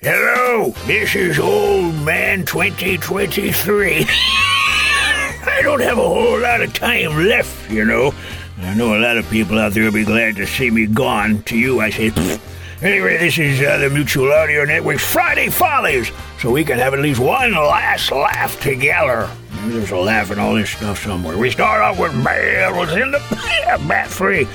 Hello, this is Old Man 2023. I don't have a whole lot of time left, you know. I know a lot of people out there will be glad to see me gone. To you, I say, Pfft. Anyway, this is uh, the Mutual Audio Network Friday Follies, so we can have at least one last laugh together. A laugh in all this stuff somewhere. We start off with Bales in the bat free.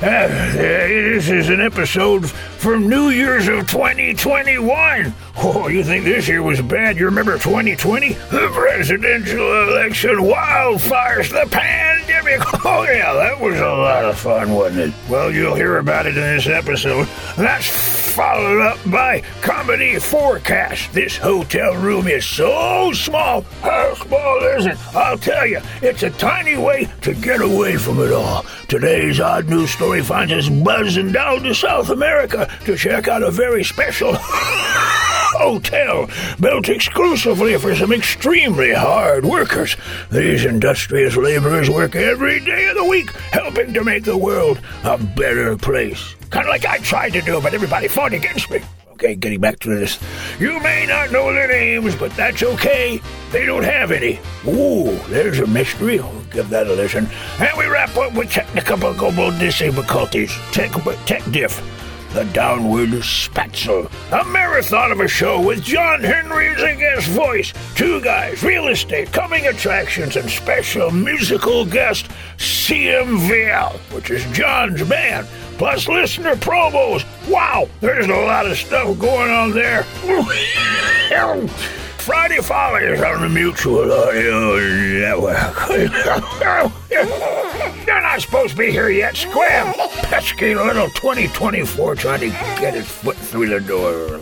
Uh, this is an episode from New Year's of 2021. Oh, you think this year was bad? You remember 2020? The presidential election, wildfires, the pandemic. Oh, yeah, that was a lot of fun, wasn't it? Well, you'll hear about it in this episode. That's followed up by Comedy4Cast. This hotel room is so small. How small is it? I'll tell you, it's a tiny way to get away from it all. Today's odd news story finds us buzzing down to South America to check out a very special hotel built exclusively for some extremely hard workers. These industrious laborers work every day of the week, helping to make the world a better place. Kind of like I tried to do, but everybody fought against me. Okay, getting back to this. You may not know their names, but that's okay. They don't have any. Ooh, there's a mystery. I'll give that a listen. And we wrap up with technical difficulties. Tech, Tek Diff. The Downward Spatzel. A marathon of a show with John Henry as a guest voice. Two guys, real estate, coming attractions, and special musical guest CMVL, which is John's band. Plus listener promos. Wow, there's a lot of stuff going on there. Friday Follies on the Mutual Audio Network. You're not supposed to be here yet, Scram. Pesky little 2024 trying to get his foot through the door.